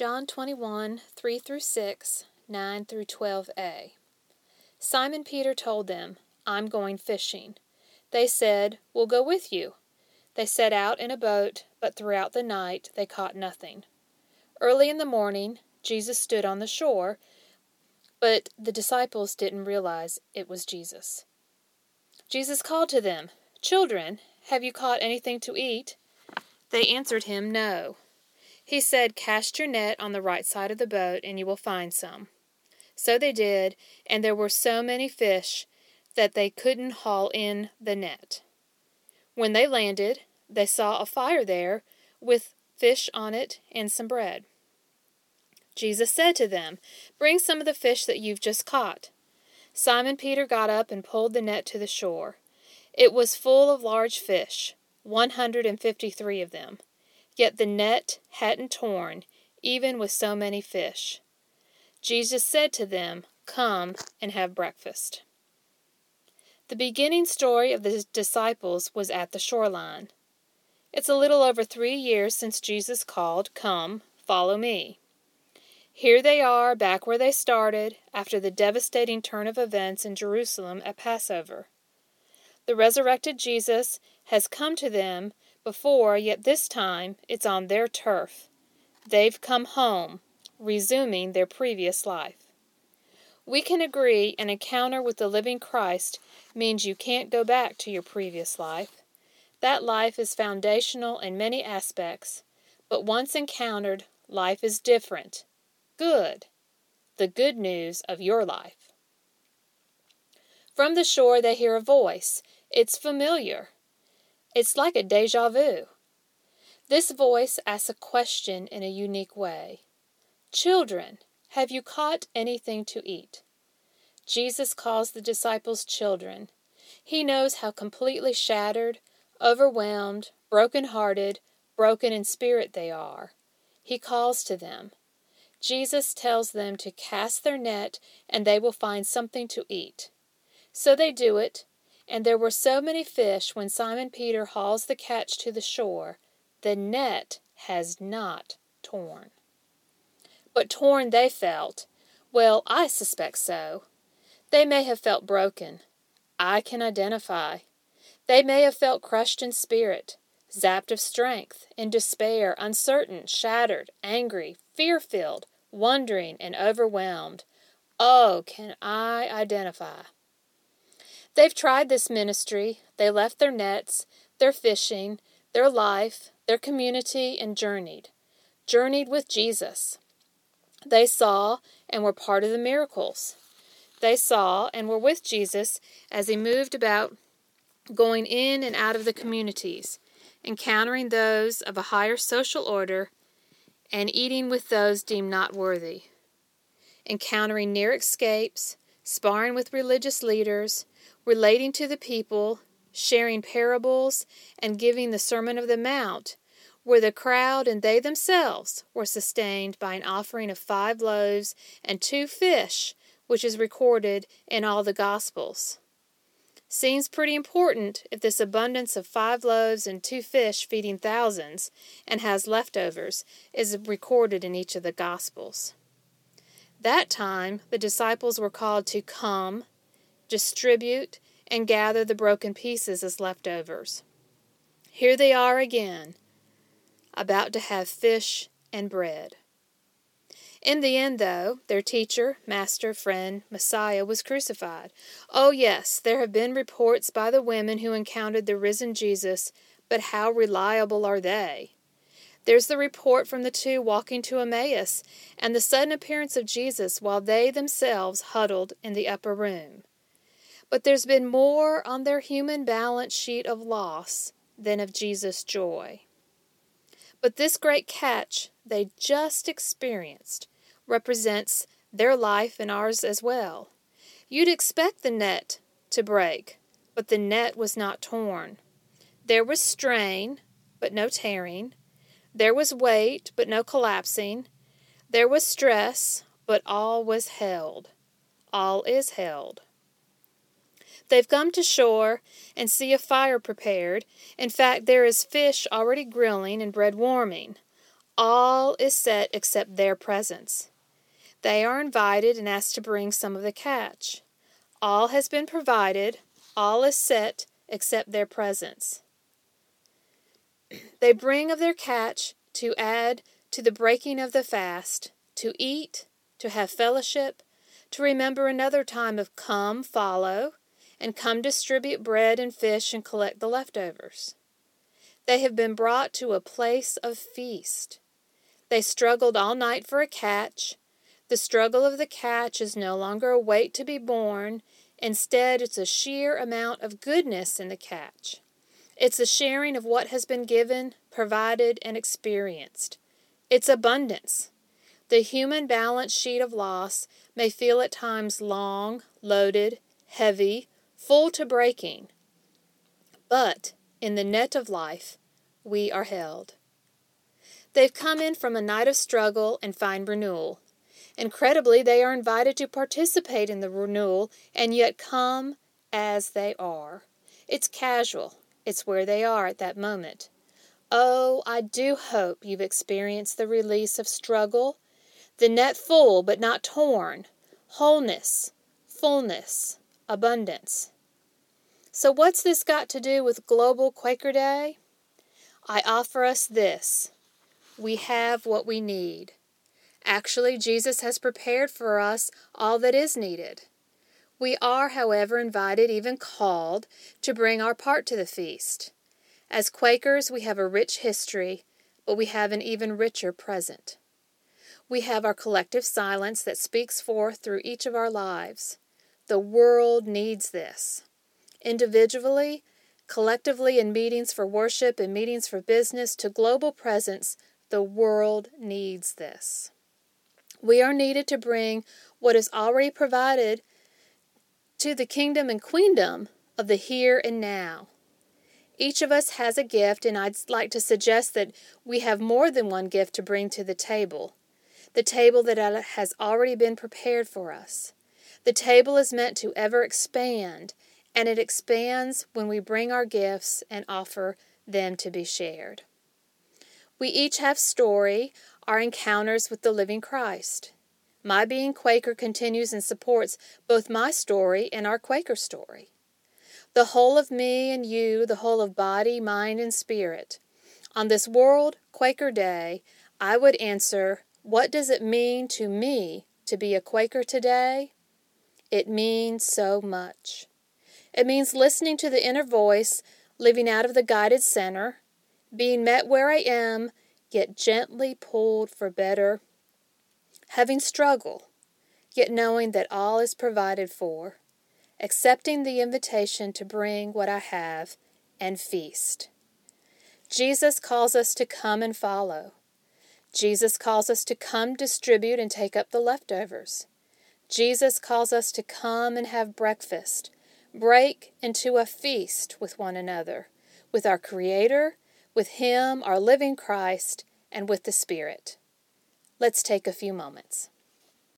John 21, 3 through 6, 9 through 12a. Simon Peter told them, I'm going fishing. They said, We'll go with you. They set out in a boat, but throughout the night they caught nothing. Early in the morning, Jesus stood on the shore, but the disciples didn't realize it was Jesus. Jesus called to them, Children, have you caught anything to eat? They answered him, No. He said, Cast your net on the right side of the boat, and you will find some. So they did, and there were so many fish that they couldn't haul in the net. When they landed, they saw a fire there with fish on it and some bread. Jesus said to them, Bring some of the fish that you've just caught. Simon Peter got up and pulled the net to the shore. It was full of large fish, 153 of them. Yet the net hadn't torn, even with so many fish. Jesus said to them, Come and have breakfast. The beginning story of the disciples was at the shoreline. It's a little over three years since Jesus called, Come, follow me. Here they are, back where they started, after the devastating turn of events in Jerusalem at Passover. The resurrected Jesus has come to them before, yet this time it's on their turf. They've come home, resuming their previous life. We can agree an encounter with the living Christ means you can't go back to your previous life. That life is foundational in many aspects, but once encountered, life is different. Good. The good news of your life. From the shore, they hear a voice. It's familiar. It's like a deja vu. This voice asks a question in a unique way Children, have you caught anything to eat? Jesus calls the disciples children. He knows how completely shattered, overwhelmed, broken hearted, broken in spirit they are. He calls to them. Jesus tells them to cast their net and they will find something to eat. So they do it, and there were so many fish when Simon Peter hauls the catch to the shore, the net has not torn. But torn they felt. Well, I suspect so. They may have felt broken. I can identify. They may have felt crushed in spirit, zapped of strength, in despair, uncertain, shattered, angry, fear filled, wondering, and overwhelmed. Oh, can I identify? They've tried this ministry. They left their nets, their fishing, their life, their community, and journeyed. Journeyed with Jesus. They saw and were part of the miracles. They saw and were with Jesus as he moved about, going in and out of the communities, encountering those of a higher social order, and eating with those deemed not worthy, encountering near escapes, sparring with religious leaders, relating to the people, sharing parables, and giving the Sermon of the Mount, where the crowd and they themselves were sustained by an offering of five loaves and two fish, which is recorded in all the Gospels. Seems pretty important if this abundance of five loaves and two fish feeding thousands and has leftovers is recorded in each of the Gospels. That time the disciples were called to come distribute, and gather the broken pieces as leftovers. Here they are again, about to have fish and bread. In the end, though, their teacher, master, friend, Messiah was crucified. Oh, yes, there have been reports by the women who encountered the risen Jesus, but how reliable are they? There's the report from the two walking to Emmaus and the sudden appearance of Jesus while they themselves huddled in the upper room. But there's been more on their human balance sheet of loss than of Jesus' joy. But this great catch they just experienced represents their life and ours as well. You'd expect the net to break, but the net was not torn. There was strain, but no tearing. There was weight, but no collapsing. There was stress, but all was held. All is held. They've come to shore and see a fire prepared. In fact, there is fish already grilling and bread warming. All is set except their presence. They are invited and asked to bring some of the catch. All has been provided, all is set except their presence. They bring of their catch to add to the breaking of the fast, to eat, to have fellowship, to remember another time of come, follow, and come distribute bread and fish and collect the leftovers. They have been brought to a place of feast. They struggled all night for a catch. The struggle of the catch is no longer a weight to be borne, instead, it's a sheer amount of goodness in the catch. It's a sharing of what has been given, provided, and experienced. It's abundance. The human balance sheet of loss may feel at times long, loaded, heavy, full to breaking. But in the net of life, we are held. They've come in from a night of struggle and find renewal. Incredibly, they are invited to participate in the renewal and yet come as they are. It's casual, it's where they are at that moment. Oh, I do hope you've experienced the release of struggle, the net full but not torn, wholeness, fullness, abundance. So, what's this got to do with Global Quaker Day? I offer us this we have what we need. Actually, Jesus has prepared for us all that is needed. We are, however, invited, even called, to bring our part to the feast. As Quakers, we have a rich history, but we have an even richer present. We have our collective silence that speaks forth through each of our lives. The world needs this. Individually, collectively, in meetings for worship and meetings for business, to global presence, the world needs this. We are needed to bring what is already provided to the kingdom and queendom of the here and now. Each of us has a gift, and I'd like to suggest that we have more than one gift to bring to the table. The table that has already been prepared for us. The table is meant to ever expand, and it expands when we bring our gifts and offer them to be shared. We each have story, our encounters with the living Christ. My being Quaker continues and supports both my story and our Quaker story. The whole of me and you, the whole of body, mind, and spirit. On this World Quaker Day, I would answer, What does it mean to me to be a Quaker today? It means so much. It means listening to the inner voice, living out of the guided center, being met where I am, yet gently pulled for better, having struggle, yet knowing that all is provided for, accepting the invitation to bring what I have and feast. Jesus calls us to come and follow. Jesus calls us to come distribute and take up the leftovers. Jesus calls us to come and have breakfast, break into a feast with one another, with our Creator, with Him, our living Christ, and with the Spirit. Let's take a few moments.